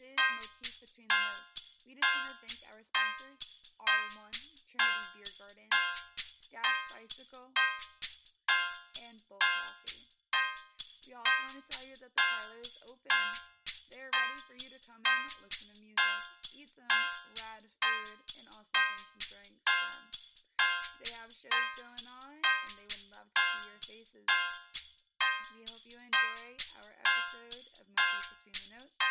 differences motif between the notes. We just want to thank our sponsors, R1, Trinity Beer Garden, Dash Bicycle, and Bolt Coffee. We also want to tell you that the Parlour is open. They are ready for you to come in, listen to music, eat some rad food, and also drink some drinks from. They have shows going on, and they would love to see your faces. We hope you enjoy our episode of Motif Between the Notes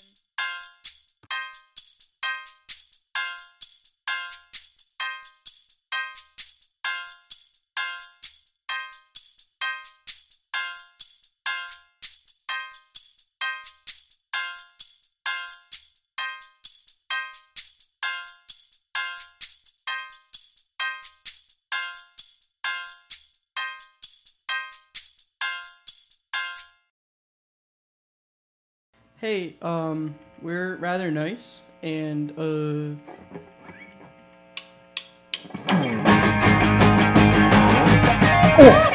hey, um, we're rather nice, and uh, Oh.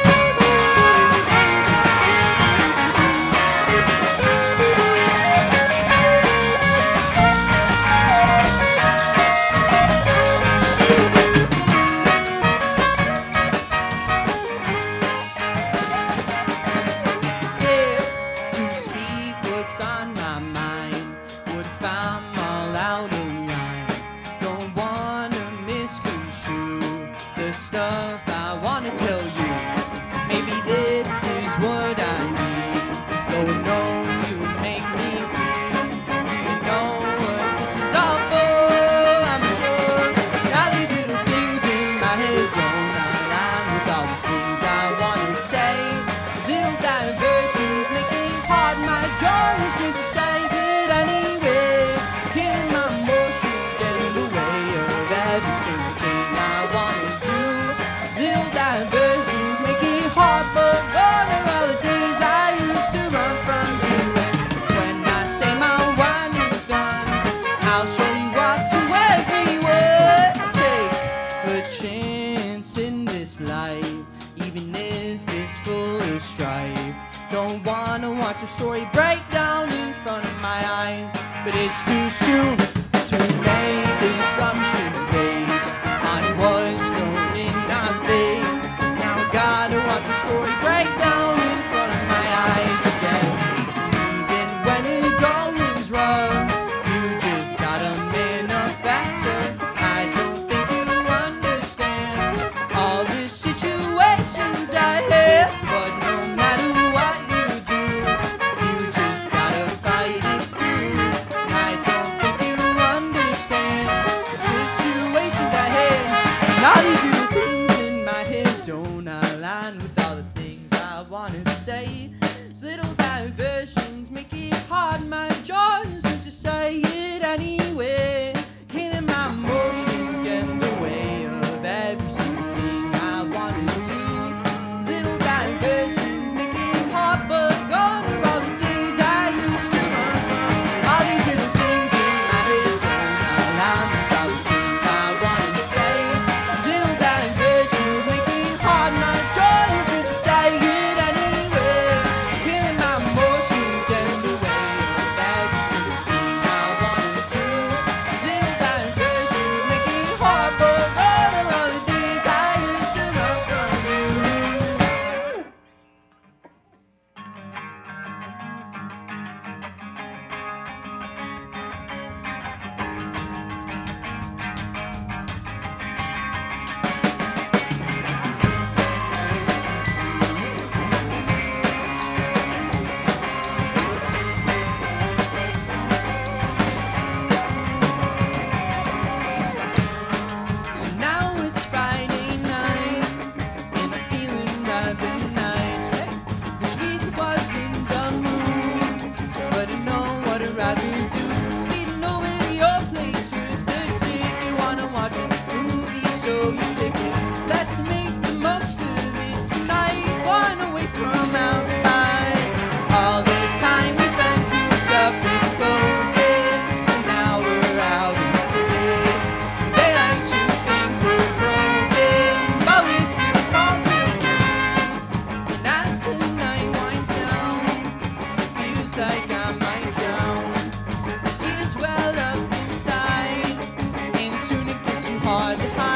the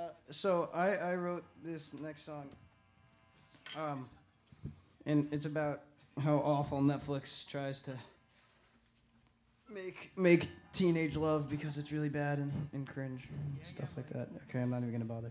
Uh, so I, I wrote this next song, um, and it's about how awful Netflix tries to make make teenage love because it's really bad and, and cringe and stuff like that. Okay, I'm not even gonna bother.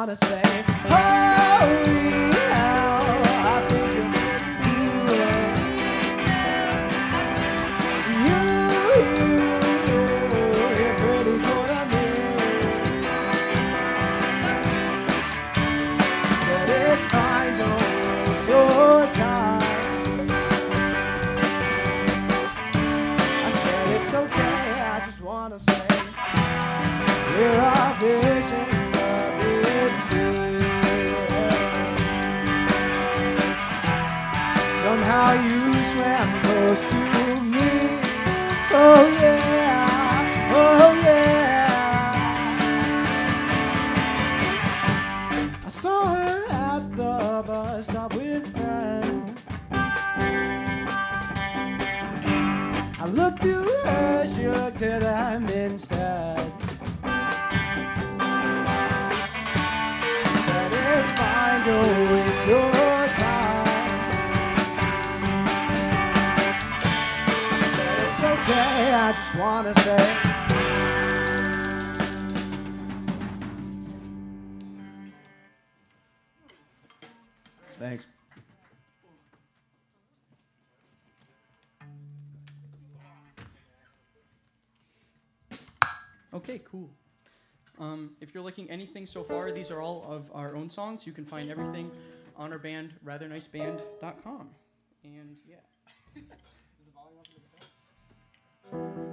wanna say. Oh! so far. These are all of our own songs. You can find everything on our band, ratherniceband.com. And yeah.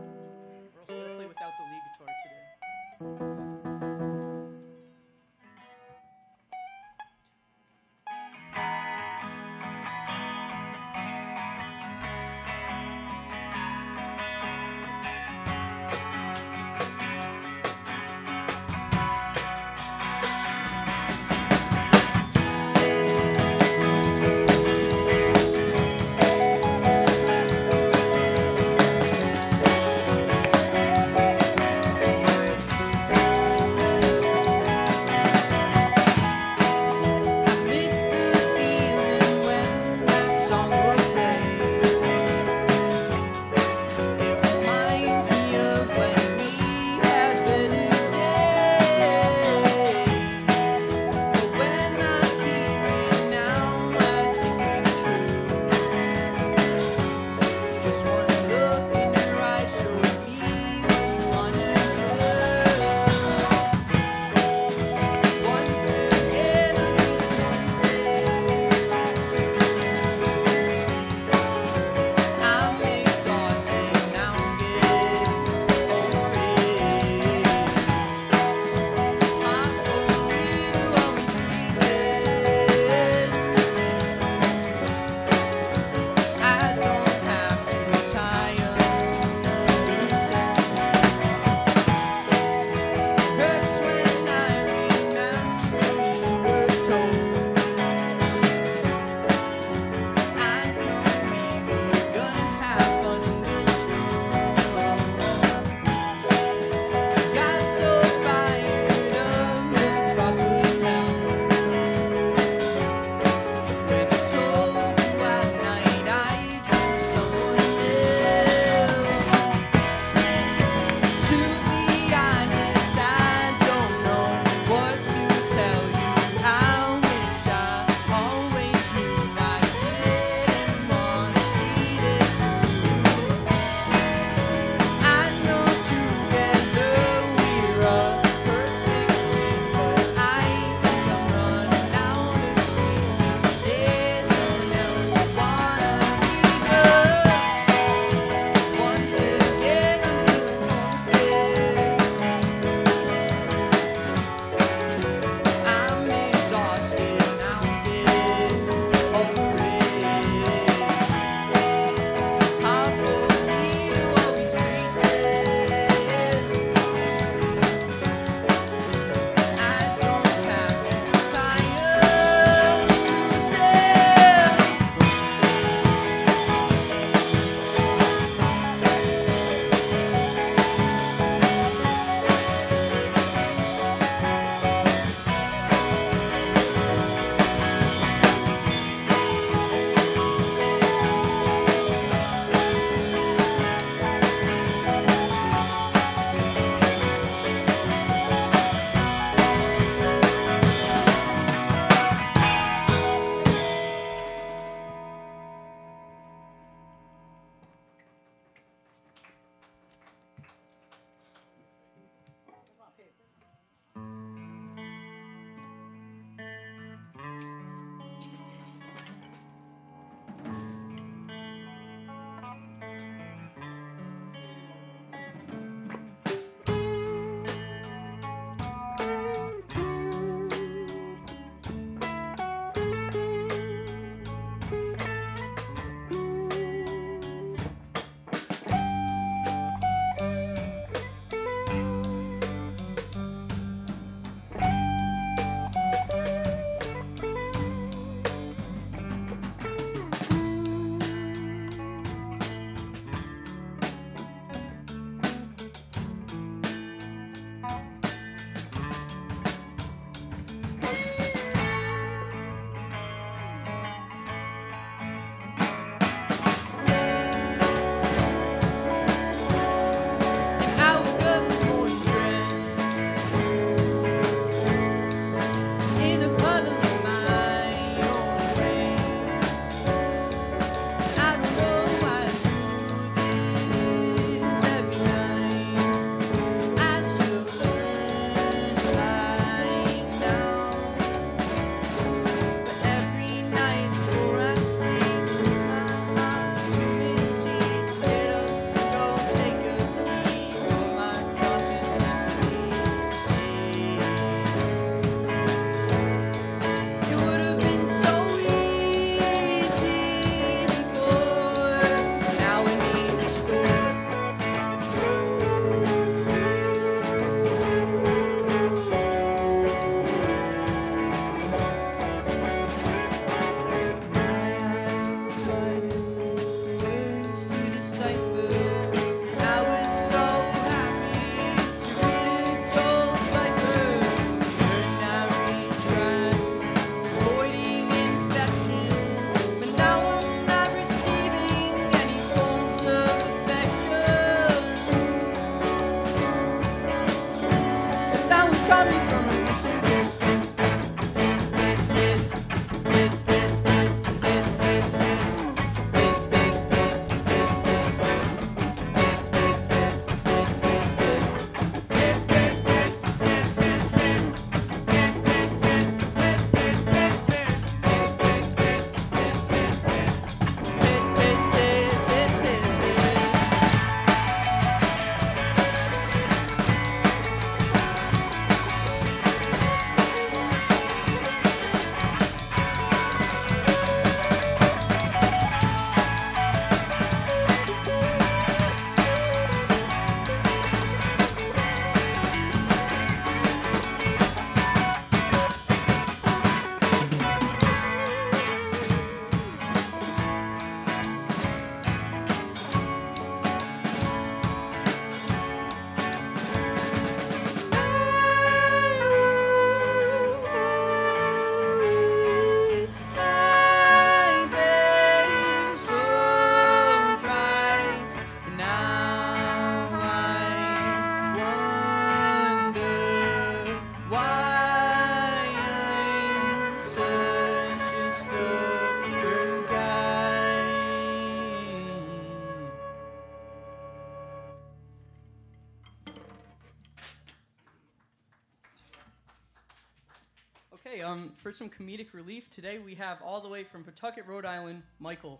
Okay, for some comedic relief, today we have all the way from Pawtucket, Rhode Island, Michael.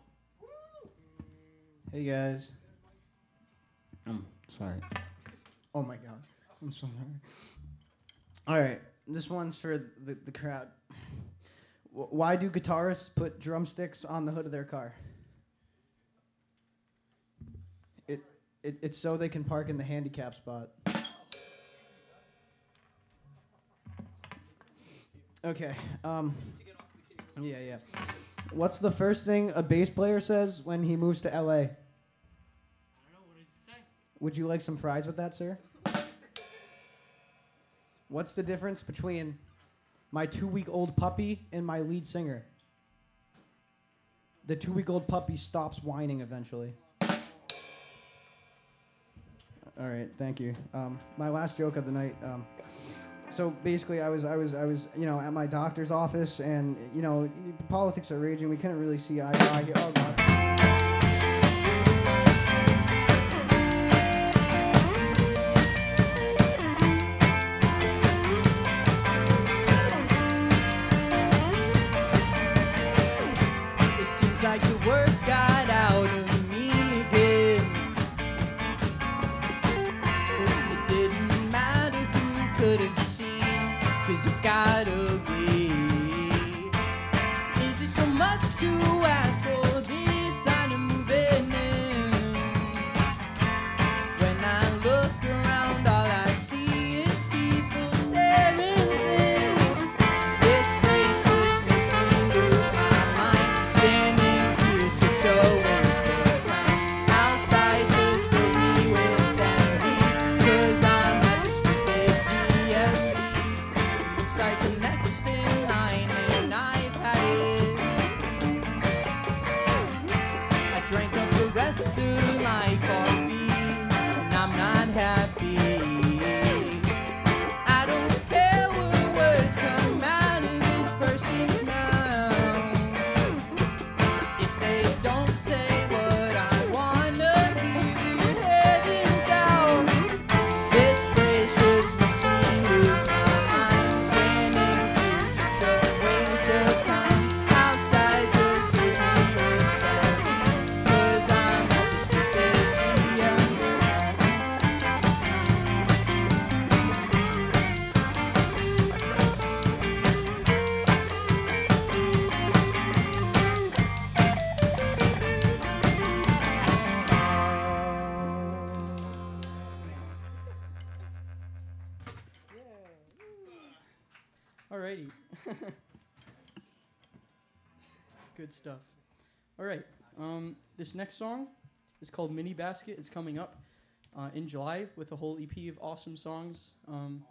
Hey guys. I'm sorry. Oh my god. I'm so sorry. All right, this one's for the, the crowd. Wh- Why do guitarists put drumsticks on the hood of their car? It, it it's so they can park in the handicap spot. Okay. Um. Yeah, yeah. What's the first thing a bass player says when he moves to LA? I don't know, what does it say? Would you like some fries with that, sir? What's the difference between my two week old puppy and my lead singer? The two week old puppy stops whining eventually. All right, thank you. Um, my last joke of the night. Um, so basically, I was, I was, I was, you know, at my doctor's office, and you know, politics are raging. We couldn't really see eye to eye here. Oh God. Stuff. All right. Um, this next song is called Mini Basket. It's coming up uh, in July with a whole EP of awesome songs. Um,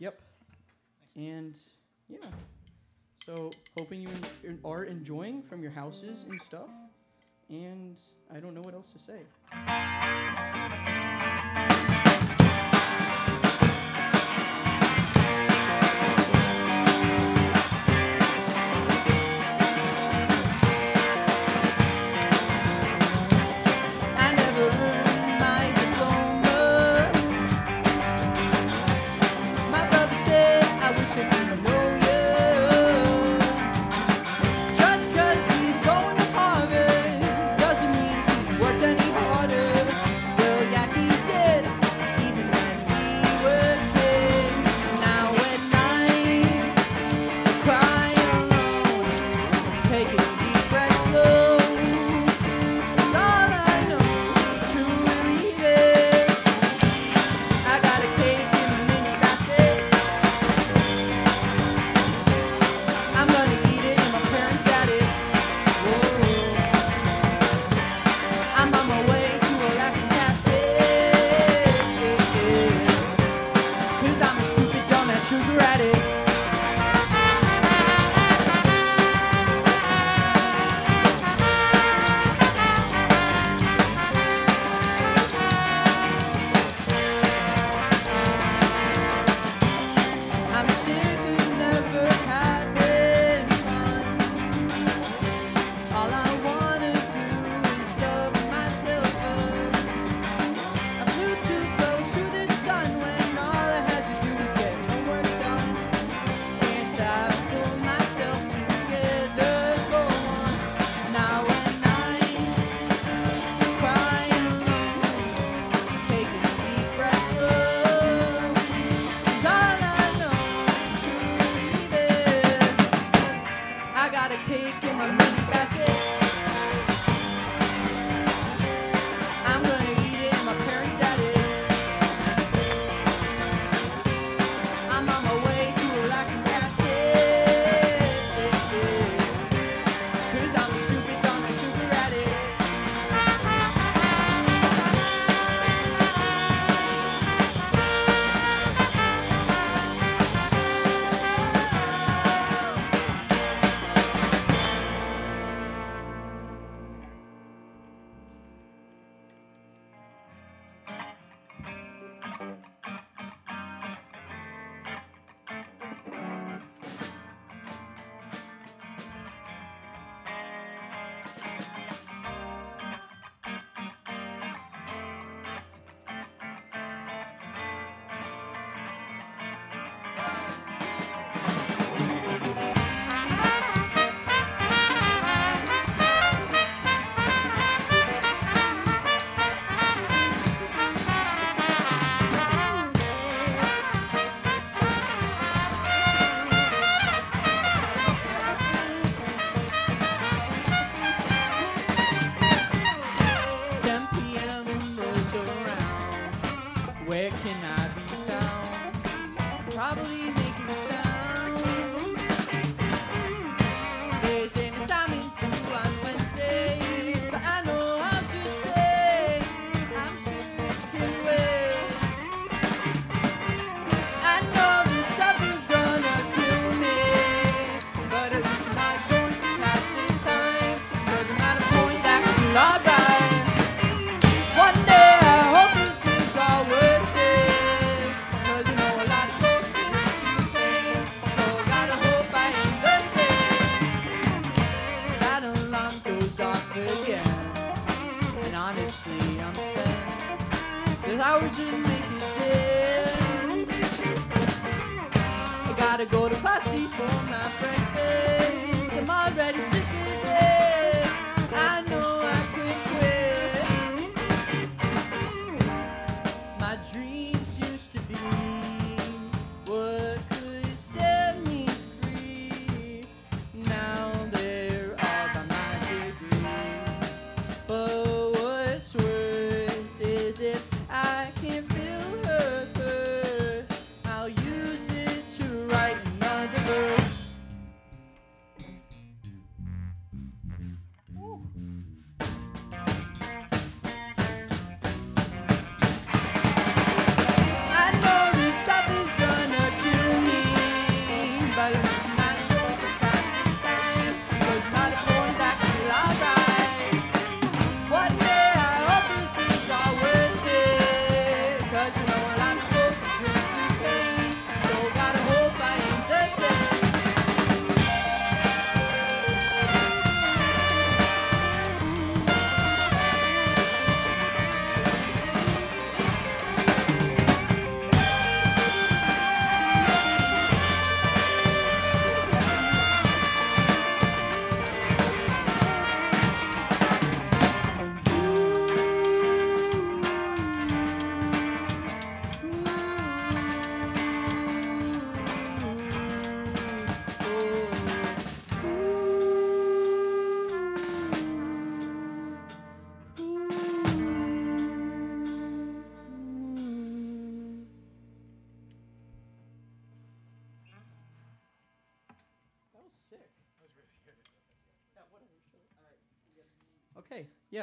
yep. And yeah. So hoping you en- are enjoying from your houses and stuff. And I don't know what else to say.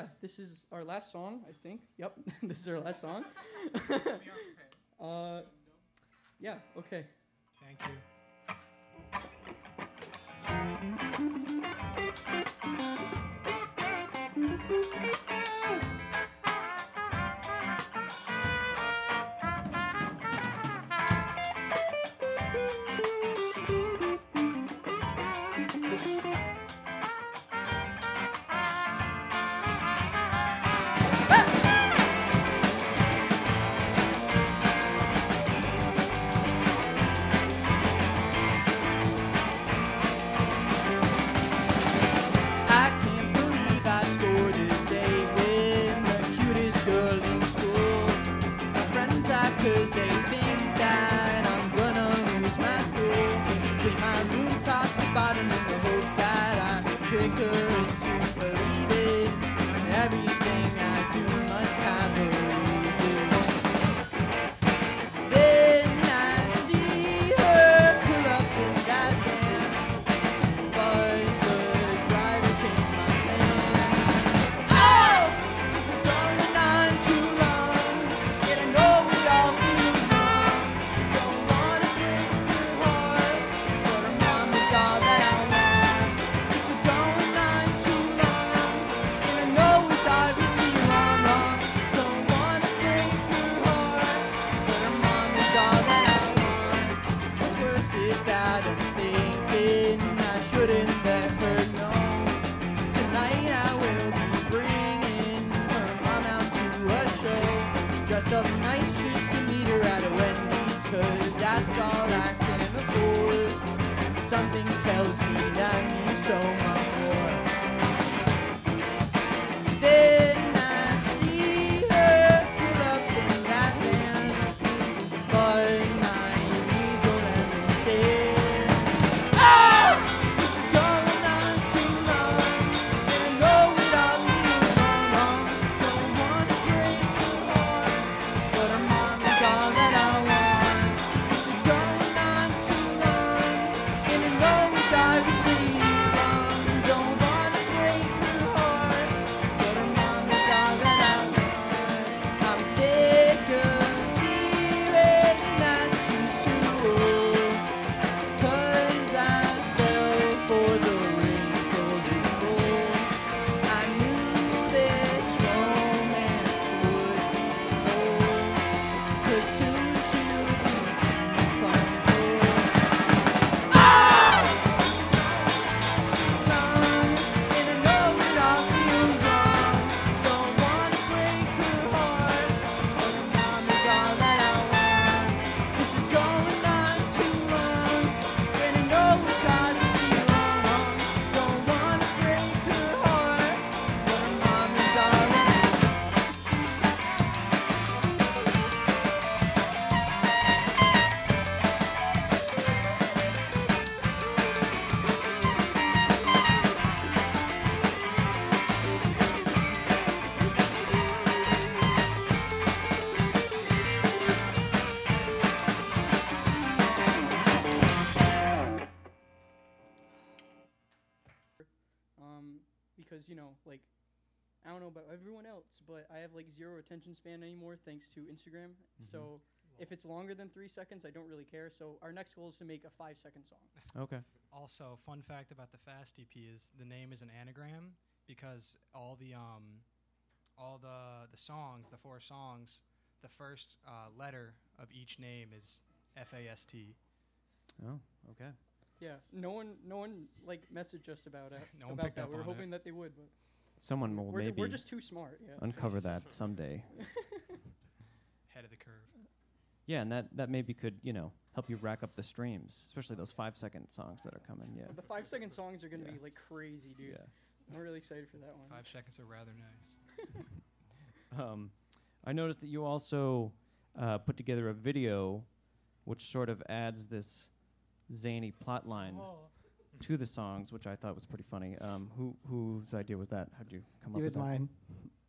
yeah, this is our last song, I think. Yep, this is our last song. uh, yeah, okay. Thank you. if it's longer than three seconds, I don't really care. So our next goal is to make a five second song. Okay. Also, fun fact about the Fast EP is the name is an anagram because all the um, all the the songs, the four songs, the first uh, letter of each name is F A S T. Oh, okay. Yeah, no one, no one like messaged us about it. No one about that. up we were on it. hoping that they would, but Someone will we're, ju- maybe we're just too smart. Yeah. uncover that someday. Head of the curve. Yeah, and that, that maybe could, you know, help you rack up the streams, especially those five second songs that are coming. Yeah. The five second songs are gonna Yeah. be like crazy, dude. Yeah. I'm really excited for that one. Five seconds are rather nice. Um, I noticed that you also uh, put together a video which sort of adds this zany plot line Oh. to the songs, which I thought was pretty funny. Um, who whose idea was that? How'd you come It up with that? It was mine.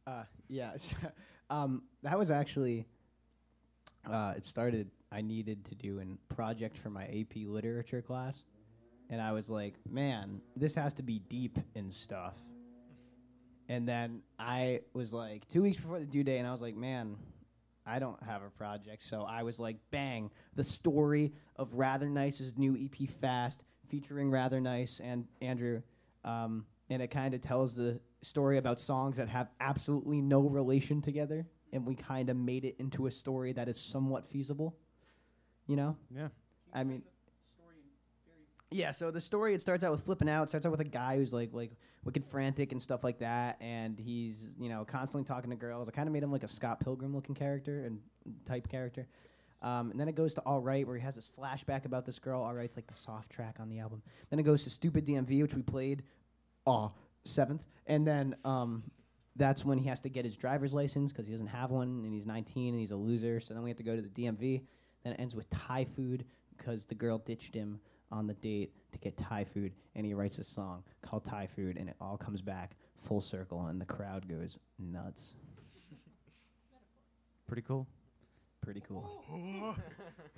Uh, yeah. um, that was actually. Uh, it started. I needed to do a project for my AP literature class, and I was like, "Man, this has to be deep and stuff." And then I was like, two weeks before the due date, and I was like, "Man, I don't have a project." So I was like, "Bang!" The story of Rather Nice's new EP, Fast, featuring Rather Nice and Andrew. Um, and it kind of tells the story about songs that have absolutely no relation together and we kind of made it into a story that is somewhat feasible you know Yeah. i mean yeah so the story it starts out with flipping out it starts out with a guy who's like like wicked frantic and stuff like that and he's you know constantly talking to girls i kind of made him like a scott pilgrim looking character and type character um, and then it goes to All Right, where he has this flashback about this girl. All Right's like the soft track on the album. Then it goes to Stupid DMV, which we played uh, seventh. And then um, that's when he has to get his driver's license because he doesn't have one and he's 19 and he's a loser. So then we have to go to the DMV. Then it ends with Thai food because the girl ditched him on the date to get Thai food. And he writes a song called Thai Food. And it all comes back full circle. And the crowd goes nuts. Pretty cool. Pretty cool.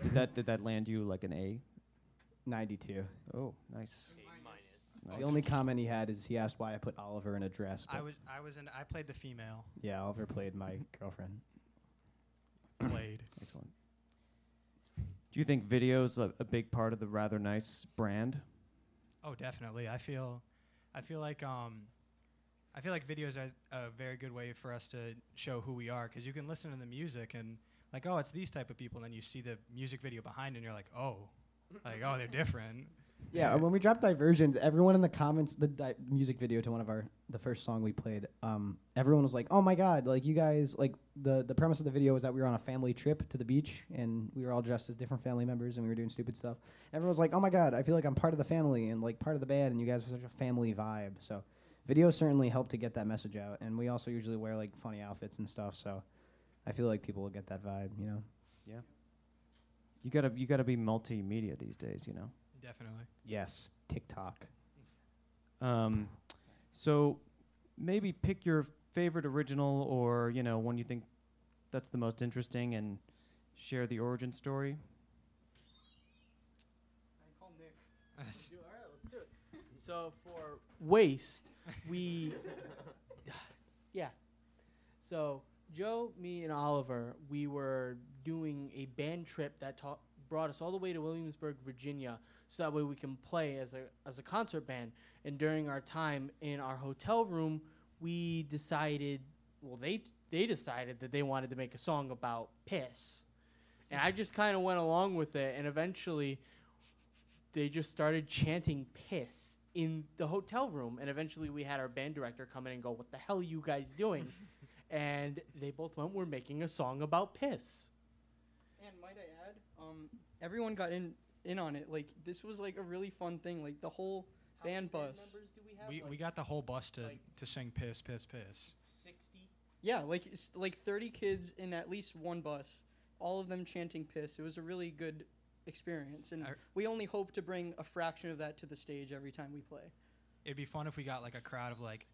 did that did that land you like an A? 92. Oh, nice. Nice. The only comment he had is he asked why I put Oliver in a dress. I was I was in I played the female. yeah, Oliver played my girlfriend. Played. Excellent. Do you think video's a, a big part of the rather nice brand? Oh, definitely. I feel, I feel like um, I feel like videos are a very good way for us to show who we are because you can listen to the music and like, oh, it's these type of people, and then you see the music video behind, and you're like, oh, like oh, they're different. Yeah, when we dropped Diversions, everyone in the comments, the di- music video to one of our the first song we played, um, everyone was like, "Oh my god!" Like you guys, like the the premise of the video was that we were on a family trip to the beach and we were all dressed as different family members and we were doing stupid stuff. Everyone was like, "Oh my god!" I feel like I'm part of the family and like part of the band, and you guys are such a family vibe. So, videos certainly help to get that message out, and we also usually wear like funny outfits and stuff. So, I feel like people will get that vibe, you know. Yeah. You gotta you gotta be multimedia these days, you know. Definitely. Yes, TikTok. Um, so maybe pick your favorite original, or you know, one you think that's the most interesting, and share the origin story. I call Nick. Do, all right, let's do it. So for waste, we yeah. So Joe, me, and Oliver, we were doing a band trip that ta- brought us all the way to Williamsburg, Virginia, so that way we can play as a as a concert band. And during our time in our hotel room, we decided, well, they they decided that they wanted to make a song about piss, and I just kind of went along with it, and eventually they just started chanting piss in the hotel room. And eventually we had our band director come in and go what the hell are you guys doing? And they both went we're making a song about piss And might I add, um, everyone got in in on it. Like this was like a really fun thing. Like the whole band bus. members do we have We, like we got the whole bus to, like- to sing piss piss piss. 60 Yeah, like it's like 30 kids in at least one bus, all of them chanting piss. It was a really good experience, and I- we only hope to bring a fraction of that to the stage every time we play. It'd be fun if we got like a crowd of like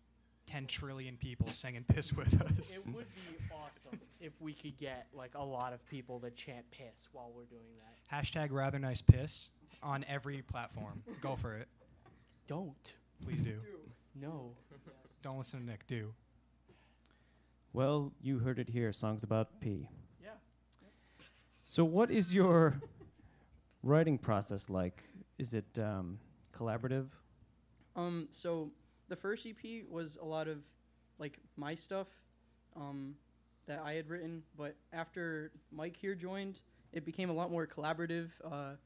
10 trillion people singing piss with us. it would be awesome if we could get like a lot of people to chant piss while we're doing that Hashtag rather nice piss on every platform. Go for it. don't Please do. no Don't listen to Nick. Do. Well, you heard it here. Songs about pee. Yeah. So, what is your writing process like? Is it um, collaborative? Um, so the first EP was a lot of like my stuff um, that I had written, but after Mike here joined, it became a lot more collaborative. Uh,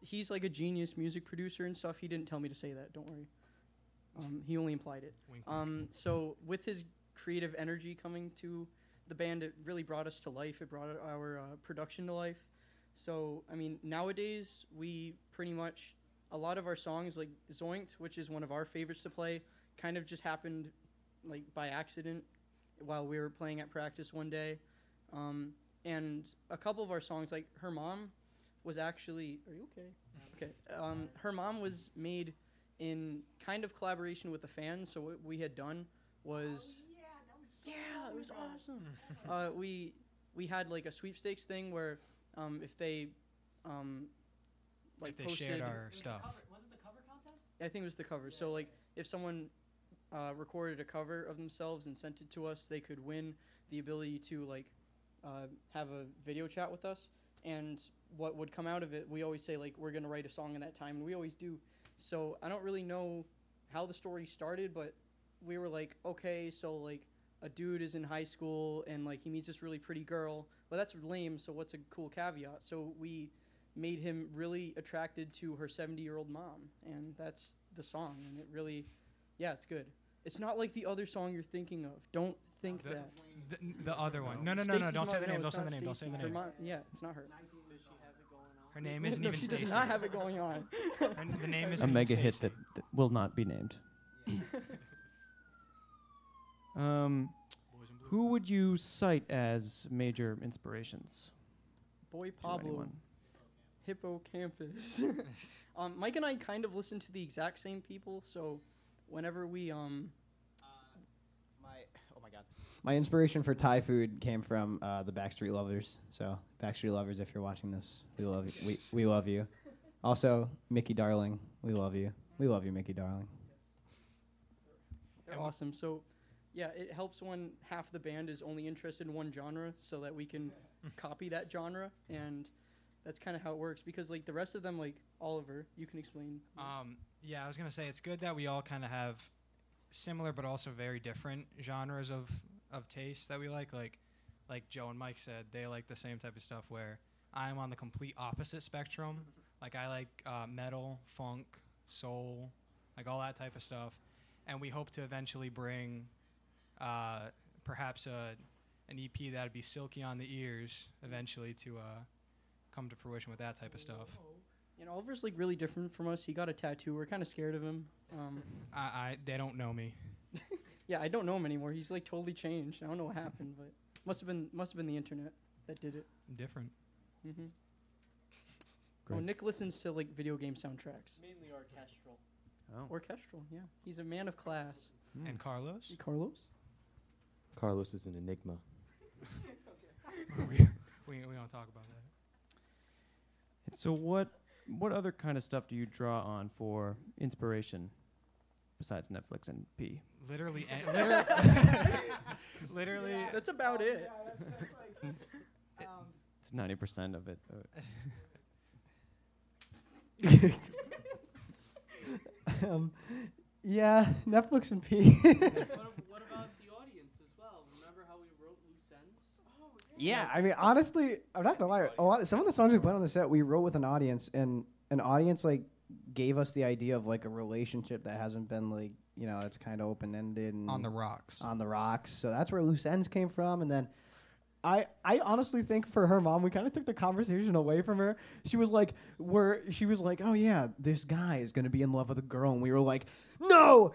he's like a genius music producer and stuff. He didn't tell me to say that. Don't worry. Um, he only implied it. Wink, wink. Um, so with his creative energy coming to the band, it really brought us to life. It brought our uh, production to life. So I mean, nowadays we pretty much a lot of our songs, like Zoinked, which is one of our favorites to play, kind of just happened like by accident while we were playing at practice one day. Um, and a couple of our songs, like her mom, was actually. Are you okay? Okay. Um, her mom was made in kind of collaboration with the fans. So what we had done was. yeah, was so yeah, it was awesome. uh, we we had like a sweepstakes thing where um, if they um, like if they posted, shared our stuff. Was it the cover contest? I think it was the cover. so like if someone uh, recorded a cover of themselves and sent it to us, they could win the ability to like uh, have a video chat with us. And what would come out of it, we always say like we're gonna write a song in that time, and we always do. So I don't really know how the story started, but we were like, okay, so like a dude is in high school and like he meets this really pretty girl, Well, that's lame. So what's a cool caveat? So we made him really attracted to her 70 year old mom and that's the song and it really yeah it's good it's not like the other song you're thinking of don't think The- that The, the other one. No, no, no, no. Stacey's Don't say the no, name. Don't it's say the not name. Don't say the Stacey. Name. mom- yeah it's not her Her name isn't no, even she Stacy. does not have it going on Her- The name A isn't mega even hit that, that will not be named. um, Boys in Blue. who would you cite as major inspirations? boy to pablo anyone? hippo campus um, mike and i kind of listen to the exact same people so whenever we um My oh my god. My inspiration for Thai food came from uh, the Backseat Lovers. So Backseat Lovers, if you're watching this, we love you. We, we love you. Also, Mickey Darling, we love you. We love you, Mickey Darling. They're awesome. So, yeah, it helps when half the band is only interested in one genre, so that we can copy that genre, and that's kind of how it works. Because like the rest of them, like Oliver, you can explain. Um, yeah, I was gonna say it's good that we all kind of have similar but also very different genres of of taste that we like. Like like Joe and Mike said, they like the same type of stuff. Where I'm on the complete opposite spectrum. Like I like uh, metal, funk, soul, like all that type of stuff. And we hope to eventually bring uh, perhaps a an EP that'd be silky on the ears eventually to uh, come to fruition with that type of stuff. And Oliver's like really different from us. He got a tattoo. We're kind of scared of him. Um, I, I they don't know me. yeah, I don't know him anymore. He's like totally changed. I don't know what happened, but must have been must have been the internet that did it. Different. Mm-hmm. Oh, Nick listens to like video game soundtracks. Mainly orchestral. Oh. Orchestral, yeah. He's a man of class. And Carlos? Carlos? Carlos is an enigma. we, we, we don't talk about that. So what what other kind of stuff do you draw on for inspiration besides Netflix and P? Literally, a- literally, literally. That's about it. It's ninety percent of it. um, yeah, Netflix and P. what, ab- what about the audience as well? Remember how we wrote loose ends? Yeah, I mean, honestly, I'm not gonna lie. A lot, some of the songs we played on the set, we wrote with an audience, and an audience like gave us the idea of like a relationship that hasn't been like you know it's kind of open ended on the rocks. on the rocks. So that's where loose ends came from, and then. I, I honestly think for her mom, we kind of took the conversation away from her. She was like, "Where she was like, oh yeah, this guy is gonna be in love with a girl," and we were like, "No,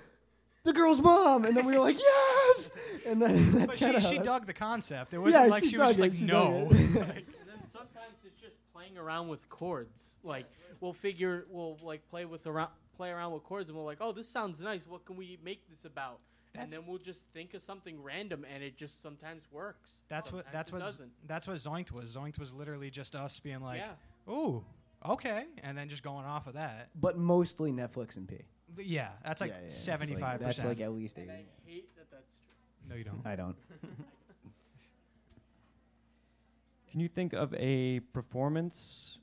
the girl's mom," and then we were like, "Yes," and then that's she, kind of she dug the concept. It wasn't like she, was just like, no. And then sometimes it's just playing around with chords. Like we'll figure, we'll like play with around, play around with chords, and we're like, oh, this sounds nice. What can we make this about? and then we'll just think of something random, and it just sometimes works. that's what that's it what doesn't. that's what Zoinked was. Zoinked was literally just us being like, yeah. "Ooh, okay," and then just going off of that. but mostly Netflix and P. Yeah, that's like Yeah, yeah, it's seventy five That's percent. like at least And I eighty. hate that that's true. no, you don't. I don't. Can you think of a performance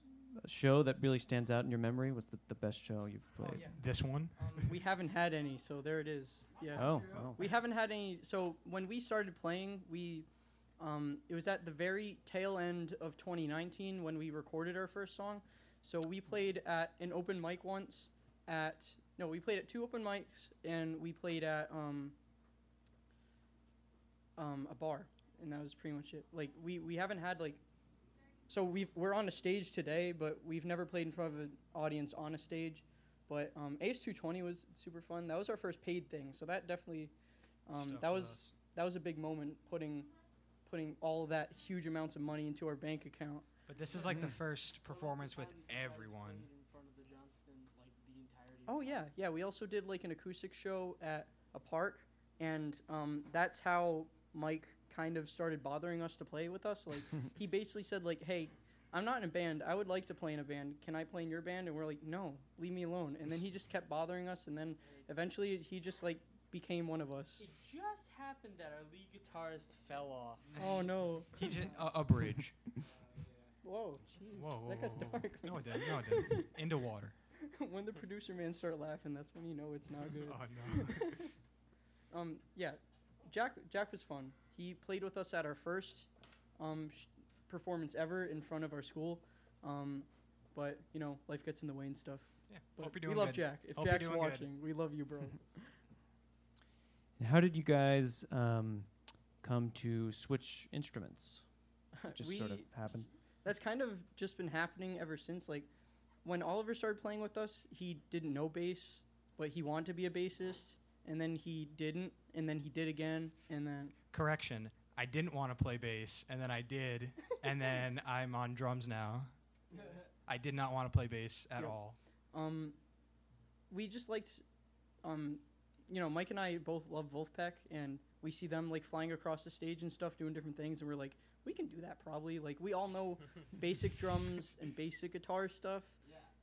show that really stands out in your memory? What's the, the best show you've Oh, played? yeah. This one. Um, we haven't had any, so there it is. Yeah. Oh, oh. We haven't had any. So when we started playing, we um, it was at the very tail end of 2019 when we recorded our first song. So we played at an open mic once. At no, we played at two open mics, and we played at um, um, a bar, and that was pretty much it. Like we we haven't had like. So we we're on a stage today, but we've never played in front of an audience on a stage. But um, AS220 was super fun. That was our first paid thing, so that definitely um, that was us. that was a big moment putting putting all that huge amounts of money into our bank account. But this is like the Mm. first performance with everyone. In front of the Johnston, like the entirety. of Oh yeah, yeah. We also did like an acoustic show at a park, and um, that's how Mike kind of started bothering us to play with us. Like he basically said like, "Hey, I'm not in a band. I would like to play in a band. Can I play in your band?" And we're like, "No, leave me alone." And then he just kept bothering us, and then eventually he just like became one of us. It just happened that our lead guitarist fell off. Oh no! He just a, a bridge. Whoa, jeez, Whoa, whoa, that got whoa, whoa. dark. No, it didn't. No, it didn't. Into water. when the producer man start laughing, that's when you know it's not good. Oh no. Um, yeah, Jack Jack was fun. He played with us at our first um, sh- performance ever in front of our school. Um, but you know, life gets in the way and stuff. Yeah. But Hope you're doing we love good. Jack. If Hope Jack's doing good. watching, we love you, bro. And how did you guys um, come to switch instruments? It just sort of We- happened. That's kind of just been happening ever since. Like when Oliver started playing with us, he didn't know bass, but he wanted to be a bassist, and then he didn't, and then he did again, and then Correction. I didn't want to play bass, and then I did, and then I'm on drums now. I did not want to play bass at Yep. all. Um, we just liked, um, you know, Mike and I both love Vulfpeck, and we see them like flying across the stage and stuff, doing different things, and we're like, we can do that probably. Like we all know basic drums and basic guitar stuff.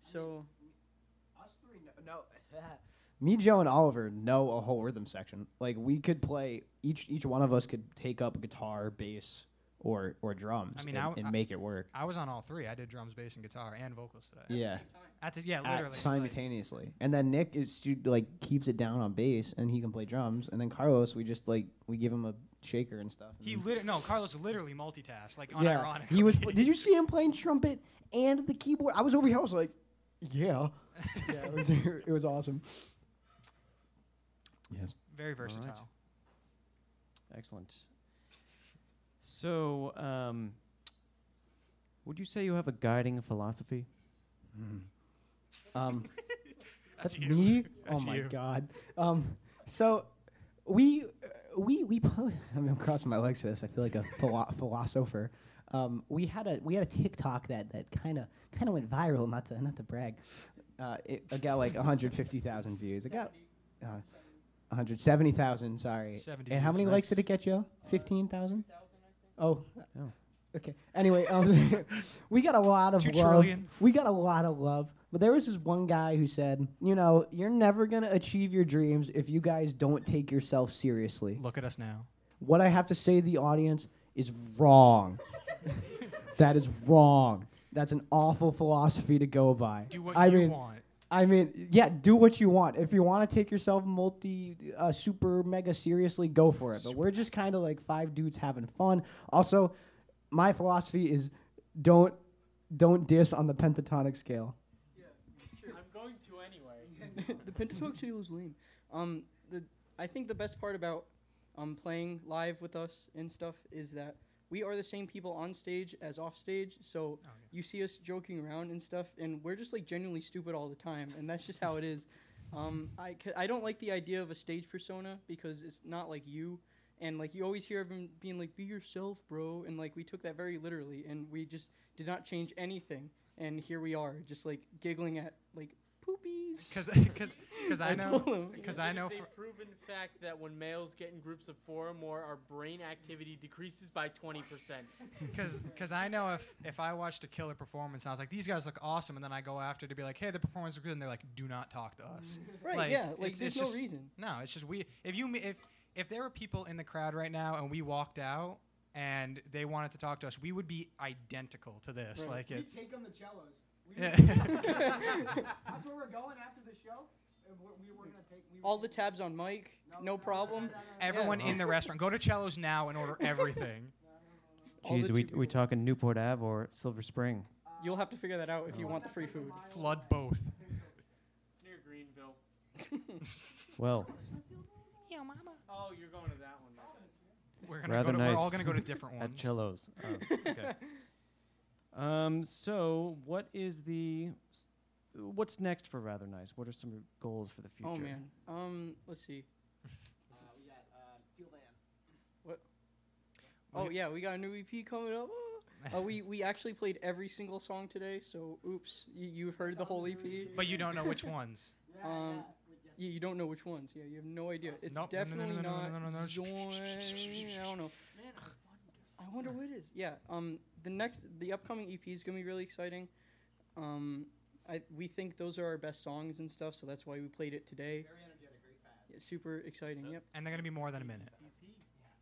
So Us three, no. no Me, Joe, and Oliver know a whole rhythm section. Like we could play each each one of us could take up guitar, bass, or or drums. I mean, and, I w- and I- make it work. I was on all three. I did drums, bass, and guitar, and vocals today. Yeah, At the, yeah, literally. like- simultaneously. And then Nick is stu- like keeps it down on bass, and he can play drums. And then Carlos, we just like we give him a shaker and stuff. and He literally no, Carlos literally multitasked, like yeah, unironically. he was. Did you see him playing trumpet and the keyboard? I was over here. I was like, yeah, yeah. It was it was awesome. Yes. Very versatile. Excellent. So, um, would you say you have a guiding philosophy? Um, that's you. me. That's oh my you. god. Um, so we uh, we we. po- I mean, I'm crossing my legs for this. I feel like a philo- philosopher. Um, we had a we had a TikTok that that kind of kind of went viral. Not to not to brag. Uh, it, it got like 150,000 views. It got uh, 170,000. Sorry. 70 And how many likes did it get, Joe? 15,000. Oh. Oh. Okay. Anyway, um, we got a lot of Two love. trillion. We got a lot of love. But there was this one guy who said, you know, you're never going to achieve your dreams if you guys don't take yourself seriously. Look at us now. What I have to say to the audience is wrong. that is wrong. That's an awful philosophy to go by. Do what I you mean, want. I mean, yeah, do what you want. If you want to take yourself multi, uh, super, mega seriously, go for it. But we're just kind of like five dudes having fun. Also, my philosophy is don't don't diss on the pentatonic scale. Yeah, sure. I'm going to anyway. the pentatonic scale is lame. Um, the I think the best part about um playing live with us and stuff is that we are the same people on stage as off stage. So Oh, yeah. you see us joking around and stuff, and we're just like genuinely stupid all the time, and that's just how it is. Um, I, c- I don't like the idea of a stage persona because it's not like you, and like you always hear everyone being like, "Be yourself, bro," and like we took that very literally, and we just did not change anything, and here we are, just like giggling at like poopies. Because because I know because I know It's for, a proven fact that when males get in groups of four or more, our brain activity decreases by 20%. Because because I know if if I watched a killer performance and I was like these guys look awesome and then I go after to be like hey the performance was good and they're like do not talk to us. right? like, yeah. Like it's- there's it's no just- reason. No, it's just we if you if if there were people in the crowd right now and we walked out and they wanted to talk to us we would be identical to this Right. like it's take them the Chelo's. We Yeah. That's where we're going after the show. We're, were gonna take we All the tabs on Mike, no problem. everyone in the restaurant go to Chelo's now and order everything. All Jeez, the we two we people. talking Newport Ave or Silver Spring? You'll have to figure that out if you want the free food. Flood both. Near Greenville. Well, Yo, mama. Oh, you're going to that one. We're gonna Rather go to, we're all gonna go to different ones. at Chelo's. Oh, okay. Um. So, what is the what's next for Rather Nice? What are some goals for the future? Oh man. Um. Let's see. we got uh, Teal Band. Oh yeah, we got a new EP coming up. Oh, we we actually played every single song today. So oops, you, you've heard the whole EP. But you don't know which ones. Um, You, you don't know which ones. Yeah, you have no idea. It's Nope. No, no, no, definitely no, no, not no, no, no, no. Join. I don't know. I wonder what it is. Yeah. Um. The next, the upcoming EP is gonna be really exciting. Um. I we think those are our best songs and stuff, so that's why we played it today. Very energetic, very fast. Yeah, super exciting. Yep. And they're gonna be more than a minute.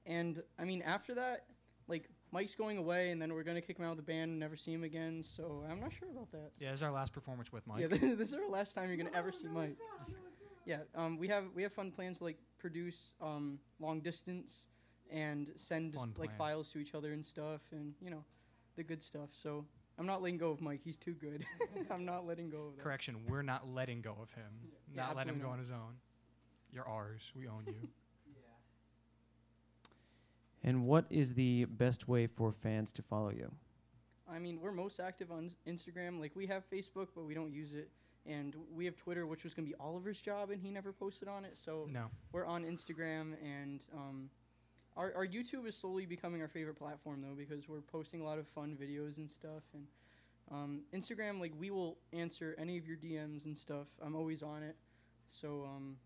And I mean, after that, like Mike's going away, and then we're gonna kick him out of the band and never see him again. So I'm not sure about that. Yeah, this is our last performance with Mike. Yeah, this is our last time you're gonna ever see Mike. Yeah, um, we have we have fun plans to, like produce um, long distance and send Fun like plans. files to each other and stuff, and you know, the good stuff. So I'm not letting go of Mike. He's too good. I'm not letting go of that. Correction, we're not letting go of him. Yeah, not letting him go not. on his own. You're ours. We own you. And what is the best way for fans to follow you? I mean, we're most active on Instagram. Like we have Facebook, but we don't use it. And we have Twitter, which was gonna be Oliver's job, and he never posted on it. So No. we're on Instagram, and um, our our YouTube is slowly becoming our favorite platform though because we're posting a lot of fun videos and stuff. And um, Instagram, like we will answer any of your DMs and stuff. I'm always on it. So um,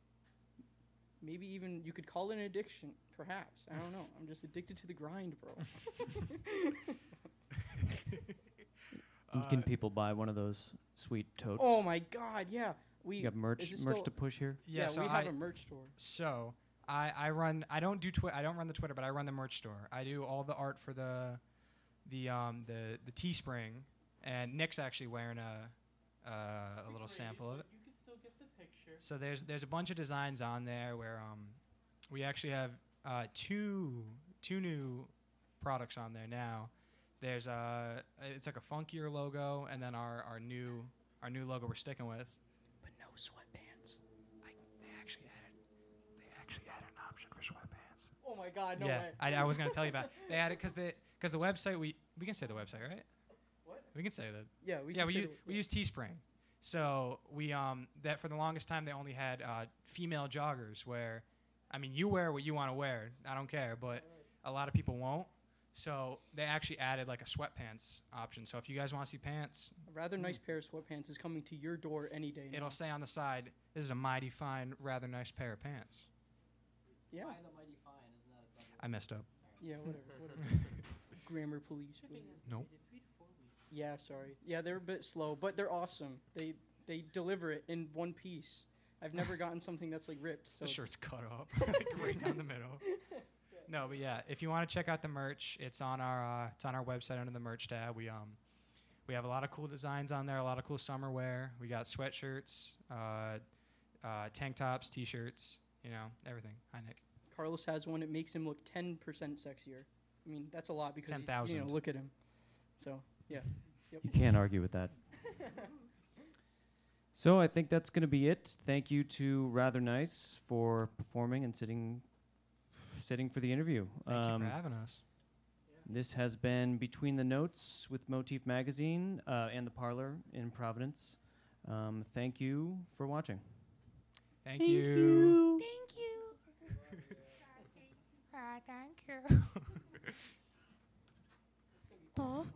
maybe even you could call it an addiction, perhaps. I don't know. I'm just addicted to the grind, bro. Uh, Can people buy one of those sweet totes? oh my God, yeah. We you got merch merch to push here? yeah, yeah, so we have a merch store. So I, I run I don't do twi- I don't run the Twitter, but I run the merch store. I do all the art for the the um the the Teespring, and Nick's actually wearing a uh, a little sample of it. You can still get the picture. So there's there's a bunch of designs on there where um we actually have uh, two two new products on there now. There's a it's like a funkier logo, and then our, our new our new logo we're sticking with. But no sweatpants. Oh my God, no yeah, way. I, I was gonna tell you about. It. They added because the because the website we we can say the website right? What? We can say that. Yeah, we yeah, can we say use, the- we use Teespring. So we um that for the longest time they only had uh, female joggers where, I mean you wear what you want to wear. I don't care, but a lot of people won't. So they actually added like a sweatpants option. So if you guys want to see pants, A rather nice pair of sweatpants is coming to your door any day. now. it'll say on the side, "This is a mighty fine, rather nice pair of pants." yeah, the mighty fine, isn't that a I messed up. yeah, whatever. whatever. Grammar police. Shipping whatever. Nope. three to four weeks. Yeah, sorry. Yeah, they're a bit slow, but they're awesome. They they deliver it in one piece. I've never gotten something that's like ripped. So the shirt's cut up, like right down the middle. No, but yeah, if you want to check out the merch, it's on our uh, it's on our website under the merch tab. We um we have a lot of cool designs on there, a lot of cool summer wear. We got sweatshirts, uh, uh, tank tops, t-shirts, you know, everything. Hi Nick. Carlos has one. It makes him look ten percent sexier. I mean, that's a lot because he's- You know, 10,000. look at him. So yeah. Yep. You can't argue with that. So I think that's going to be it. Thank you to Rather Nice for performing and sitting sitting for the interview. Thank Um, you for having us. This has been Between the Notes with Motif Magazine uh, and the Parlour in Providence. Um, thank you for watching. Thank, you. Thank you. Why, thank you. Bob?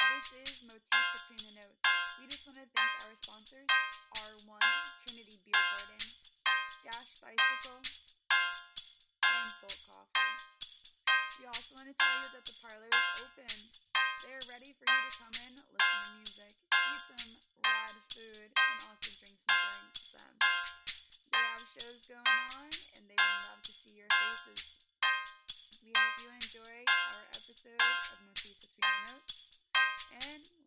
This is Motif Between the Notes. We just want to thank our sponsors, R1, Trinity Beer Garden, Dash Bicycle, and Bolt Coffee. We also want to tell you that the parlour is open. They are ready for you to come in, listen to music, eat some rad food, and also drink some drinks. Um, they have shows going on, and they would love to see your faces. We hope you enjoy our episode of Motif Between Notes, and